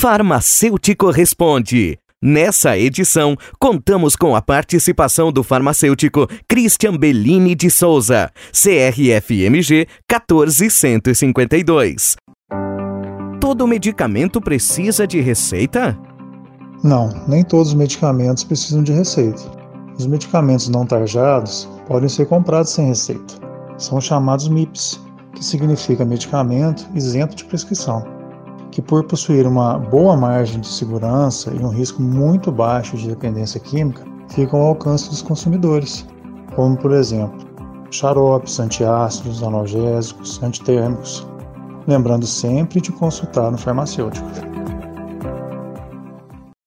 Farmacêutico Responde. Nessa edição, contamos com a participação do farmacêutico Christian Bellini de Souza, CRFMG 14152. Todo medicamento precisa de receita? Não, nem todos os medicamentos precisam de receita. Os medicamentos não tarjados podem ser comprados sem receita. São chamados MIPs, que significa medicamento isento de prescrição que, por possuir uma boa margem de segurança e um risco muito baixo de dependência química, ficam ao alcance dos consumidores, como, por exemplo, xaropes, antiácidos, analgésicos, antitérmicos, lembrando sempre de consultar no farmacêutico.